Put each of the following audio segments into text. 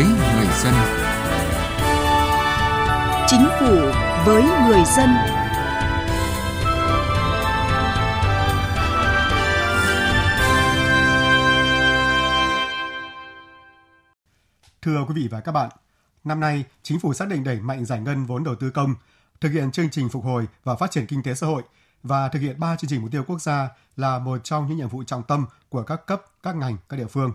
với người dân. Chính phủ với người dân. Thưa quý vị và các bạn, năm nay chính phủ xác định đẩy mạnh giải ngân vốn đầu tư công, thực hiện chương trình phục hồi và phát triển kinh tế xã hội và thực hiện ba chương trình mục tiêu quốc gia là một trong những nhiệm vụ trọng tâm của các cấp, các ngành, các địa phương.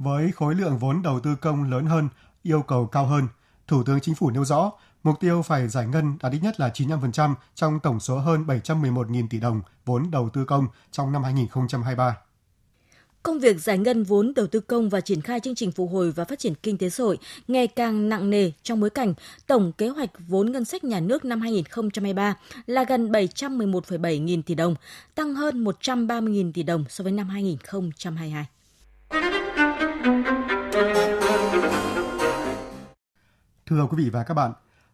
Với khối lượng vốn đầu tư công lớn hơn, yêu cầu cao hơn, Thủ tướng Chính phủ nêu rõ mục tiêu phải giải ngân đạt ít nhất là 95% trong tổng số hơn 711.000 tỷ đồng vốn đầu tư công trong năm 2023. Công việc giải ngân vốn đầu tư công và triển khai chương trình phục hồi và phát triển kinh tế xã hội ngày càng nặng nề trong bối cảnh tổng kế hoạch vốn ngân sách nhà nước năm 2023 là gần 711,7 nghìn tỷ đồng, tăng hơn 130 nghìn tỷ đồng so với năm 2022. Thưa quý vị và các bạn,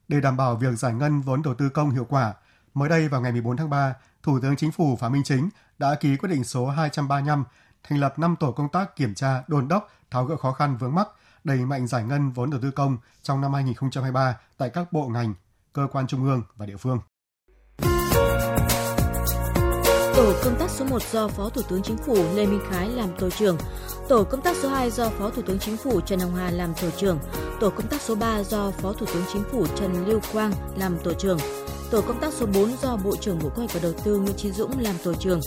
để đảm bảo việc giải ngân vốn đầu tư công hiệu quả, mới đây vào ngày 14 tháng 3, Thủ tướng Chính phủ Phạm Minh Chính đã ký quyết định số 235 thành lập 5 tổ công tác kiểm tra, đôn đốc, tháo gỡ khó khăn vướng mắc, đẩy mạnh giải ngân vốn đầu tư công trong năm 2023 tại các bộ ngành, cơ quan trung ương và địa phương. Tổ công tác số 1 do Phó Thủ tướng Chính phủ Lê Minh Khái làm tổ trưởng, Tổ công tác số 2 do Phó Thủ tướng Chính phủ Trần Hồng Hà làm tổ trưởng, Tổ công tác số 3 do Phó Thủ tướng Chính phủ Trần Lưu Quang làm tổ trưởng, Tổ công tác số 4 do Bộ trưởng Bộ Kế hoạch và Đầu tư Nguyễn Chí Dũng làm tổ trưởng,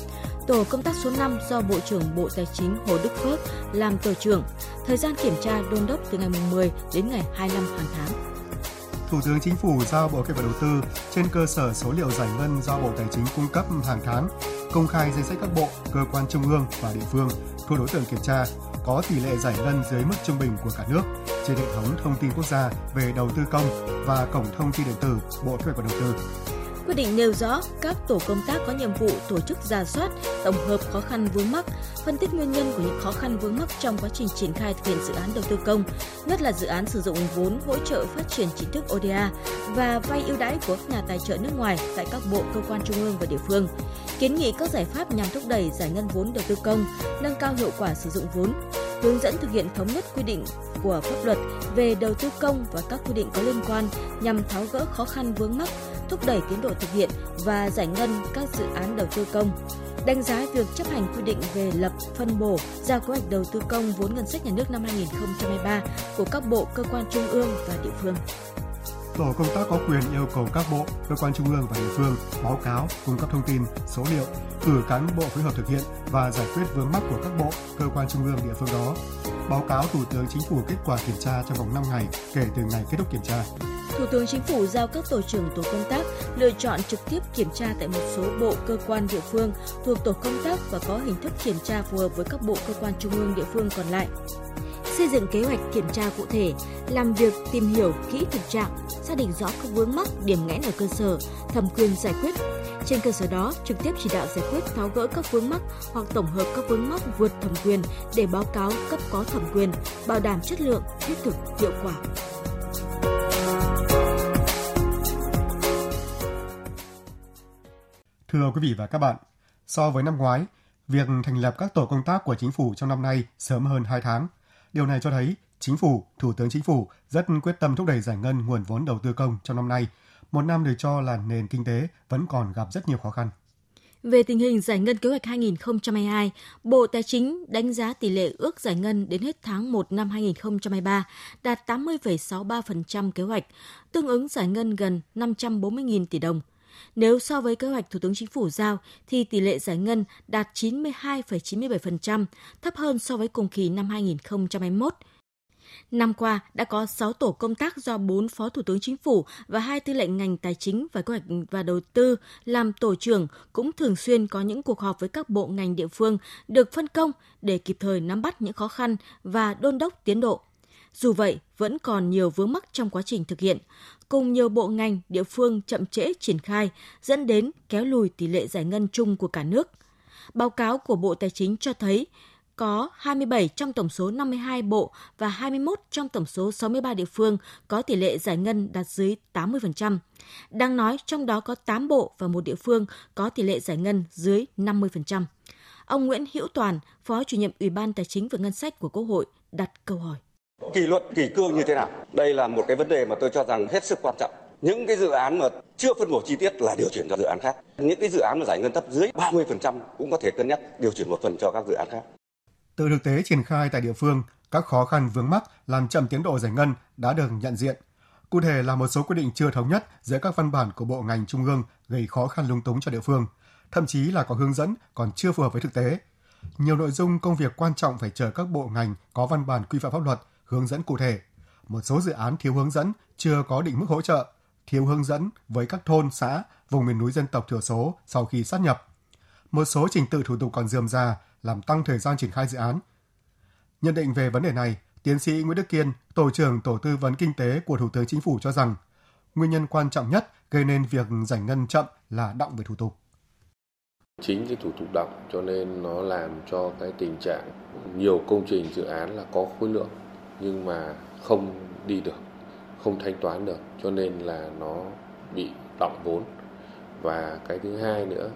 Tổ công tác số 5 do Bộ trưởng Bộ Tài chính Hồ Đức Phước làm tổ trưởng. Thời gian kiểm tra đôn đốc từ ngày 10 đến ngày 25 hàng tháng. Thủ tướng Chính phủ giao Bộ Kế hoạch và Đầu tư trên cơ sở số liệu giải ngân do Bộ Tài chính cung cấp hàng tháng, công khai danh sách các bộ, cơ quan trung ương và địa phương thuộc đối tượng kiểm tra có tỷ lệ giải ngân dưới mức trung bình của cả nước trên hệ thống thông tin quốc gia về đầu tư công và cổng thông tin điện tử Bộ Kế hoạch và Đầu tư. Quyết định nêu rõ các tổ công tác có nhiệm vụ tổ chức ra soát, tổng hợp khó khăn vướng mắc, phân tích nguyên nhân của những khó khăn vướng mắc trong quá trình triển khai thực hiện dự án đầu tư công, nhất là dự án sử dụng vốn hỗ trợ phát triển chính thức ODA và vay ưu đãi của các nhà tài trợ nước ngoài tại các bộ cơ quan trung ương và địa phương. Kiến nghị các giải pháp nhằm thúc đẩy giải ngân vốn đầu tư công, nâng cao hiệu quả sử dụng vốn, hướng dẫn thực hiện thống nhất quy định của pháp luật về đầu tư công và các quy định có liên quan nhằm tháo gỡ khó khăn vướng mắc, thúc đẩy tiến độ thực hiện và giải ngân các dự án đầu tư công đánh giá việc chấp hành quy định về lập, phân bổ, giao kế hoạch đầu tư công vốn ngân sách nhà nước năm 2023 của các bộ, cơ quan trung ương và địa phương. Tổ công tác có quyền yêu cầu các bộ, cơ quan trung ương và địa phương báo cáo, cung cấp thông tin, số liệu, cử cán bộ phối hợp thực hiện và giải quyết vướng mắc của các bộ, cơ quan trung ương địa phương đó. Báo cáo Thủ tướng Chính phủ kết quả kiểm tra trong vòng 5 ngày kể từ ngày kết thúc kiểm tra. Thủ tướng Chính phủ giao các tổ trưởng tổ công tác lựa chọn trực tiếp kiểm tra tại một số bộ cơ quan địa phương thuộc tổ công tác và có hình thức kiểm tra phù hợp với các bộ cơ quan trung ương địa phương còn lại xây dựng kế hoạch kiểm tra cụ thể, làm việc tìm hiểu kỹ thực trạng, xác định rõ các vướng mắc, điểm nghẽn ở cơ sở, thẩm quyền giải quyết. Trên cơ sở đó, trực tiếp chỉ đạo giải quyết tháo gỡ các vướng mắc hoặc tổng hợp các vướng mắc vượt thẩm quyền để báo cáo cấp có thẩm quyền, bảo đảm chất lượng, thiết thực, hiệu quả. Thưa quý vị và các bạn, so với năm ngoái, việc thành lập các tổ công tác của chính phủ trong năm nay sớm hơn 2 tháng. Điều này cho thấy chính phủ, Thủ tướng Chính phủ rất quyết tâm thúc đẩy giải ngân nguồn vốn đầu tư công trong năm nay, một năm được cho là nền kinh tế vẫn còn gặp rất nhiều khó khăn. Về tình hình giải ngân kế hoạch 2022, Bộ Tài chính đánh giá tỷ lệ ước giải ngân đến hết tháng 1 năm 2023 đạt 80,63% kế hoạch, tương ứng giải ngân gần 540.000 tỷ đồng. Nếu so với kế hoạch Thủ tướng Chính phủ giao thì tỷ lệ giải ngân đạt 92,97%, thấp hơn so với cùng kỳ năm 2021. Năm qua, đã có 6 tổ công tác do 4 Phó Thủ tướng Chính phủ và hai tư lệnh ngành tài chính và kế hoạch và đầu tư làm tổ trưởng cũng thường xuyên có những cuộc họp với các bộ ngành địa phương được phân công để kịp thời nắm bắt những khó khăn và đôn đốc tiến độ. Dù vậy, vẫn còn nhiều vướng mắc trong quá trình thực hiện, cùng nhiều bộ ngành, địa phương chậm trễ triển khai, dẫn đến kéo lùi tỷ lệ giải ngân chung của cả nước. Báo cáo của Bộ Tài chính cho thấy có 27 trong tổng số 52 bộ và 21 trong tổng số 63 địa phương có tỷ lệ giải ngân đạt dưới 80%. Đang nói trong đó có 8 bộ và một địa phương có tỷ lệ giải ngân dưới 50%. Ông Nguyễn Hữu Toàn, Phó chủ nhiệm Ủy ban Tài chính và Ngân sách của Quốc hội đặt câu hỏi. Kỷ luật, kỷ cương như thế nào? Đây là một cái vấn đề mà tôi cho rằng hết sức quan trọng. Những cái dự án mà chưa phân bổ chi tiết là điều chuyển cho dự án khác. Những cái dự án mà giải ngân thấp dưới 30% cũng có thể cân nhắc điều chuyển một phần cho các dự án khác. Từ thực tế triển khai tại địa phương, các khó khăn vướng mắc làm chậm tiến độ giải ngân đã được nhận diện. Cụ thể là một số quy định chưa thống nhất giữa các văn bản của bộ ngành trung ương gây khó khăn lung túng cho địa phương, thậm chí là có hướng dẫn còn chưa phù hợp với thực tế. Nhiều nội dung công việc quan trọng phải chờ các bộ ngành có văn bản quy phạm pháp luật hướng dẫn cụ thể. Một số dự án thiếu hướng dẫn, chưa có định mức hỗ trợ, thiếu hướng dẫn với các thôn, xã, vùng miền núi dân tộc thiểu số sau khi sát nhập. Một số trình tự thủ tục còn dườm già, làm tăng thời gian triển khai dự án. Nhận định về vấn đề này, tiến sĩ Nguyễn Đức Kiên, Tổ trưởng Tổ tư vấn Kinh tế của Thủ tướng Chính phủ cho rằng, nguyên nhân quan trọng nhất gây nên việc giải ngân chậm là động về thủ tục. Chính cái thủ tục động cho nên nó làm cho cái tình trạng nhiều công trình dự án là có khối lượng nhưng mà không đi được, không thanh toán được cho nên là nó bị động vốn. Và cái thứ hai nữa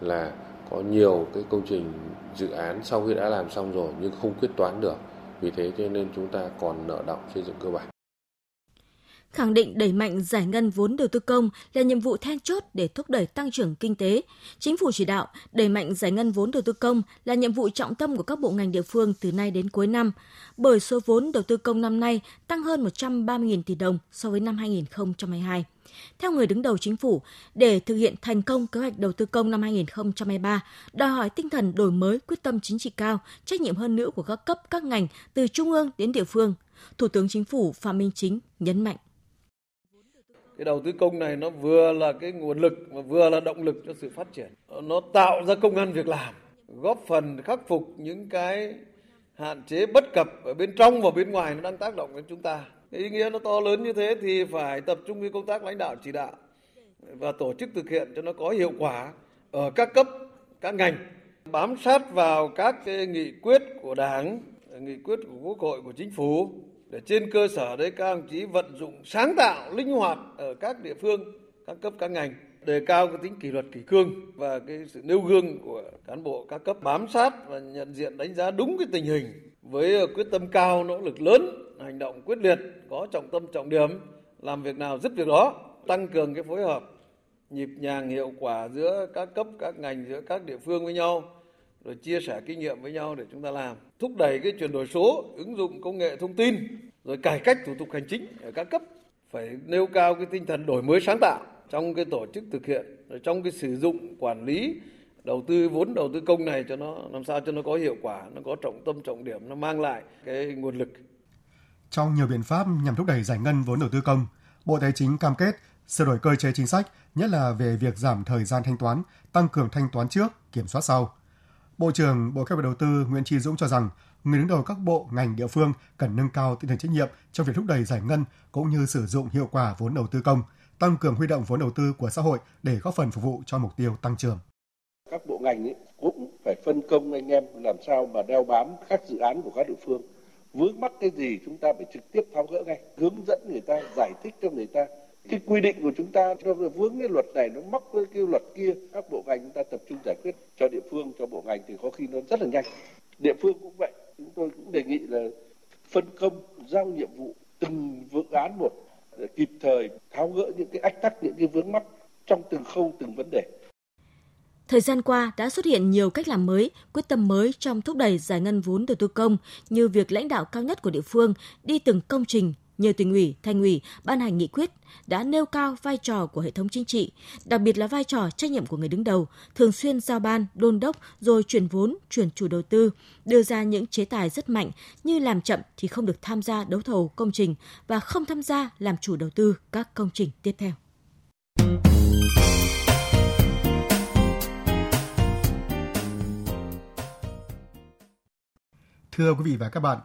là có nhiều cái công trình dự án sau khi đã làm xong rồi nhưng không quyết toán được. Vì thế cho nên chúng ta còn nợ động xây dựng cơ bản khẳng định đẩy mạnh giải ngân vốn đầu tư công là nhiệm vụ then chốt để thúc đẩy tăng trưởng kinh tế. Chính phủ chỉ đạo đẩy mạnh giải ngân vốn đầu tư công là nhiệm vụ trọng tâm của các bộ ngành địa phương từ nay đến cuối năm, bởi số vốn đầu tư công năm nay tăng hơn 130.000 tỷ đồng so với năm 2022. Theo người đứng đầu chính phủ, để thực hiện thành công kế hoạch đầu tư công năm 2023, đòi hỏi tinh thần đổi mới, quyết tâm chính trị cao, trách nhiệm hơn nữa của các cấp, các ngành từ trung ương đến địa phương. Thủ tướng Chính phủ Phạm Minh Chính nhấn mạnh cái đầu tư công này nó vừa là cái nguồn lực mà vừa là động lực cho sự phát triển. Nó tạo ra công an việc làm, góp phần khắc phục những cái hạn chế bất cập ở bên trong và bên ngoài nó đang tác động đến chúng ta. Cái ý nghĩa nó to lớn như thế thì phải tập trung cái công tác lãnh đạo chỉ đạo và tổ chức thực hiện cho nó có hiệu quả ở các cấp, các ngành. Bám sát vào các cái nghị quyết của đảng, nghị quyết của quốc hội, của chính phủ để trên cơ sở đấy, các đồng chí vận dụng sáng tạo, linh hoạt ở các địa phương, các cấp, các ngành, đề cao cái tính kỷ luật, kỷ cương và cái sự nêu gương của cán bộ các cấp bám sát và nhận diện, đánh giá đúng cái tình hình với ờ, quyết tâm cao, nỗ lực lớn, hành động quyết liệt, có trọng tâm, trọng điểm, làm việc nào dứt việc đó, tăng cường cái phối hợp, nhịp nhàng hiệu quả giữa các cấp, các ngành, giữa các địa phương với nhau, rồi chia sẻ kinh nghiệm với nhau để chúng ta làm, thúc đẩy cái chuyển đổi số, ứng dụng công nghệ thông tin rồi cải cách thủ tục hành chính ở các cấp phải nêu cao cái tinh thần đổi mới sáng tạo trong cái tổ chức thực hiện, rồi trong cái sử dụng, quản lý, đầu tư vốn, đầu tư công này cho nó, làm sao cho nó có hiệu quả, nó có trọng tâm, trọng điểm, nó mang lại cái nguồn lực. Trong nhiều biện pháp nhằm thúc đẩy giải ngân vốn đầu tư công, bộ tài chính cam kết sửa đổi cơ chế chính sách, nhất là về việc giảm thời gian thanh toán, tăng cường thanh toán trước, kiểm soát sau. Bộ trưởng Bộ Kế hoạch Đầu tư Nguyễn Tri Dũng cho rằng người đứng đầu các bộ ngành địa phương cần nâng cao tinh thần trách nhiệm trong việc thúc đẩy giải ngân cũng như sử dụng hiệu quả vốn đầu tư công, tăng cường huy động vốn đầu tư của xã hội để góp phần phục vụ cho mục tiêu tăng trưởng. Các bộ ngành ấy cũng phải phân công anh em làm sao mà đeo bám các dự án của các địa phương. Vướng mắc cái gì chúng ta phải trực tiếp tháo gỡ ngay, hướng dẫn người ta, giải thích cho người ta cái quy định của chúng ta cho vướng cái luật này nó mắc với cái luật kia các bộ ngành chúng ta tập trung giải quyết cho địa phương cho bộ ngành thì có khi nó rất là nhanh địa phương cũng vậy chúng tôi cũng đề nghị là phân công giao nhiệm vụ từng dự án một để kịp thời tháo gỡ những cái ách tắc những cái vướng mắc trong từng khâu từng vấn đề. Thời gian qua đã xuất hiện nhiều cách làm mới, quyết tâm mới trong thúc đẩy giải ngân vốn đầu tư công như việc lãnh đạo cao nhất của địa phương đi từng công trình, nhờ tỉnh ủy, thành ủy ban hành nghị quyết đã nêu cao vai trò của hệ thống chính trị, đặc biệt là vai trò trách nhiệm của người đứng đầu, thường xuyên giao ban, đôn đốc rồi chuyển vốn, chuyển chủ đầu tư, đưa ra những chế tài rất mạnh như làm chậm thì không được tham gia đấu thầu công trình và không tham gia làm chủ đầu tư các công trình tiếp theo. Thưa quý vị và các bạn,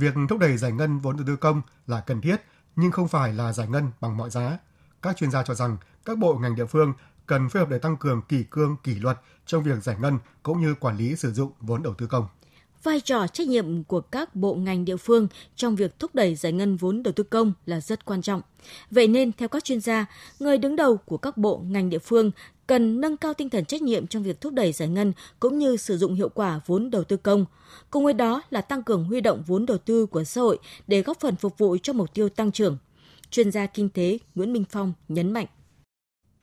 Việc thúc đẩy giải ngân vốn đầu tư công là cần thiết, nhưng không phải là giải ngân bằng mọi giá. Các chuyên gia cho rằng các bộ ngành địa phương cần phối hợp để tăng cường kỷ cương kỷ luật trong việc giải ngân cũng như quản lý sử dụng vốn đầu tư công vai trò trách nhiệm của các bộ ngành địa phương trong việc thúc đẩy giải ngân vốn đầu tư công là rất quan trọng. Vậy nên, theo các chuyên gia, người đứng đầu của các bộ ngành địa phương cần nâng cao tinh thần trách nhiệm trong việc thúc đẩy giải ngân cũng như sử dụng hiệu quả vốn đầu tư công. Cùng với đó là tăng cường huy động vốn đầu tư của xã hội để góp phần phục vụ cho mục tiêu tăng trưởng. Chuyên gia kinh tế Nguyễn Minh Phong nhấn mạnh.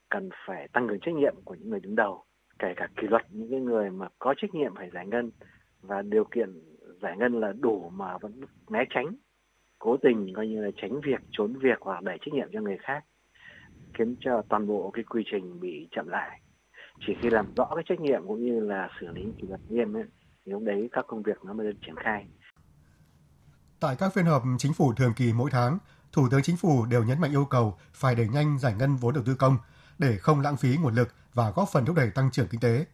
Cần phải tăng cường trách nhiệm của những người đứng đầu, kể cả kỷ luật những người mà có trách nhiệm phải giải ngân và điều kiện giải ngân là đủ mà vẫn né tránh cố tình coi như là tránh việc trốn việc hoặc đẩy trách nhiệm cho người khác khiến cho toàn bộ cái quy trình bị chậm lại chỉ khi làm rõ cái trách nhiệm cũng như là xử lý kỷ luật nghiêm ấy, thì lúc đấy các công việc nó mới được triển khai Tại các phiên họp chính phủ thường kỳ mỗi tháng, Thủ tướng Chính phủ đều nhấn mạnh yêu cầu phải đẩy nhanh giải ngân vốn đầu tư công để không lãng phí nguồn lực và góp phần thúc đẩy tăng trưởng kinh tế.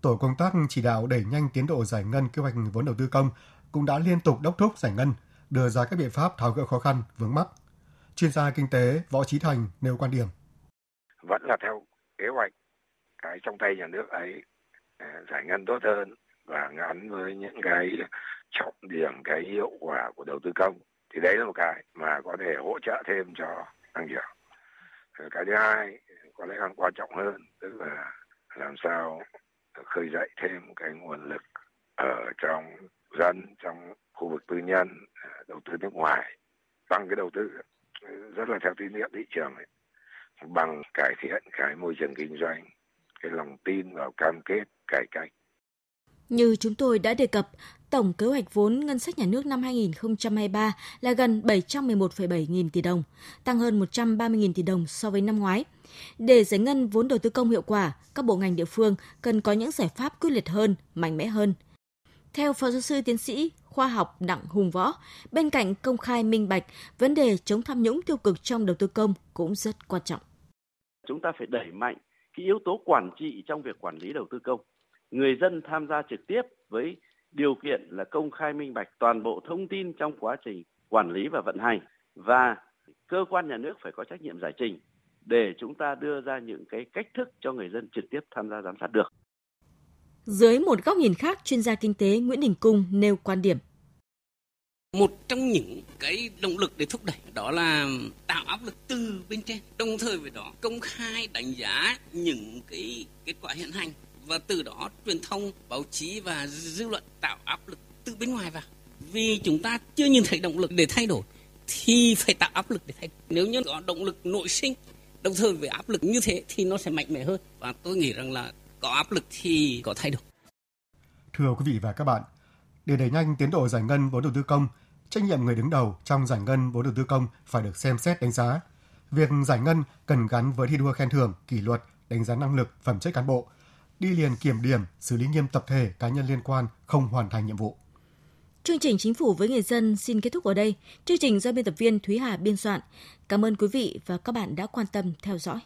Tổ công tác chỉ đạo đẩy nhanh tiến độ giải ngân kế hoạch vốn đầu tư công cũng đã liên tục đốc thúc giải ngân, đưa ra các biện pháp tháo gỡ khó khăn, vướng mắc. Chuyên gia kinh tế Võ Trí Thành nêu quan điểm. Vẫn là theo kế hoạch, cái trong tay nhà nước ấy à, giải ngân tốt hơn và gắn với những cái trọng điểm, cái hiệu quả của đầu tư công. Thì đấy là một cái mà có thể hỗ trợ thêm cho tăng trưởng. Ờ, cái thứ hai có lẽ còn quan trọng hơn, tức là làm sao khơi dậy thêm cái nguồn lực ở trong dân trong khu vực tư nhân à, đầu tư nước ngoài tăng cái đầu tư rất là theo tín nhiệm thị trường ấy, bằng cải thiện cái môi trường kinh doanh cái lòng tin vào cam kết cải cách như chúng tôi đã đề cập, tổng kế hoạch vốn ngân sách nhà nước năm 2023 là gần 711,7 nghìn tỷ đồng, tăng hơn 130 nghìn tỷ đồng so với năm ngoái. Để giải ngân vốn đầu tư công hiệu quả, các bộ ngành địa phương cần có những giải pháp quyết liệt hơn, mạnh mẽ hơn. Theo Phó giáo sư tiến sĩ khoa học Đặng Hùng Võ, bên cạnh công khai minh bạch, vấn đề chống tham nhũng tiêu cực trong đầu tư công cũng rất quan trọng. Chúng ta phải đẩy mạnh cái yếu tố quản trị trong việc quản lý đầu tư công người dân tham gia trực tiếp với điều kiện là công khai minh bạch toàn bộ thông tin trong quá trình quản lý và vận hành và cơ quan nhà nước phải có trách nhiệm giải trình để chúng ta đưa ra những cái cách thức cho người dân trực tiếp tham gia giám sát được. Dưới một góc nhìn khác, chuyên gia kinh tế Nguyễn Đình Cung nêu quan điểm. Một trong những cái động lực để thúc đẩy đó là tạo áp lực từ bên trên, đồng thời với đó công khai đánh giá những cái kết quả hiện hành và từ đó truyền thông, báo chí và dư luận tạo áp lực từ bên ngoài vào. Vì chúng ta chưa nhìn thấy động lực để thay đổi thì phải tạo áp lực để thay đổi. Nếu như có động lực nội sinh đồng thời với áp lực như thế thì nó sẽ mạnh mẽ hơn và tôi nghĩ rằng là có áp lực thì có thay đổi. Thưa quý vị và các bạn, để đẩy nhanh tiến độ giải ngân vốn đầu tư công, trách nhiệm người đứng đầu trong giải ngân vốn đầu tư công phải được xem xét đánh giá. Việc giải ngân cần gắn với thi đua khen thưởng, kỷ luật, đánh giá năng lực, phẩm chất cán bộ, đi liền kiểm điểm, xử lý nghiêm tập thể cá nhân liên quan không hoàn thành nhiệm vụ. Chương trình Chính phủ với người dân xin kết thúc ở đây. Chương trình do biên tập viên Thúy Hà biên soạn. Cảm ơn quý vị và các bạn đã quan tâm theo dõi.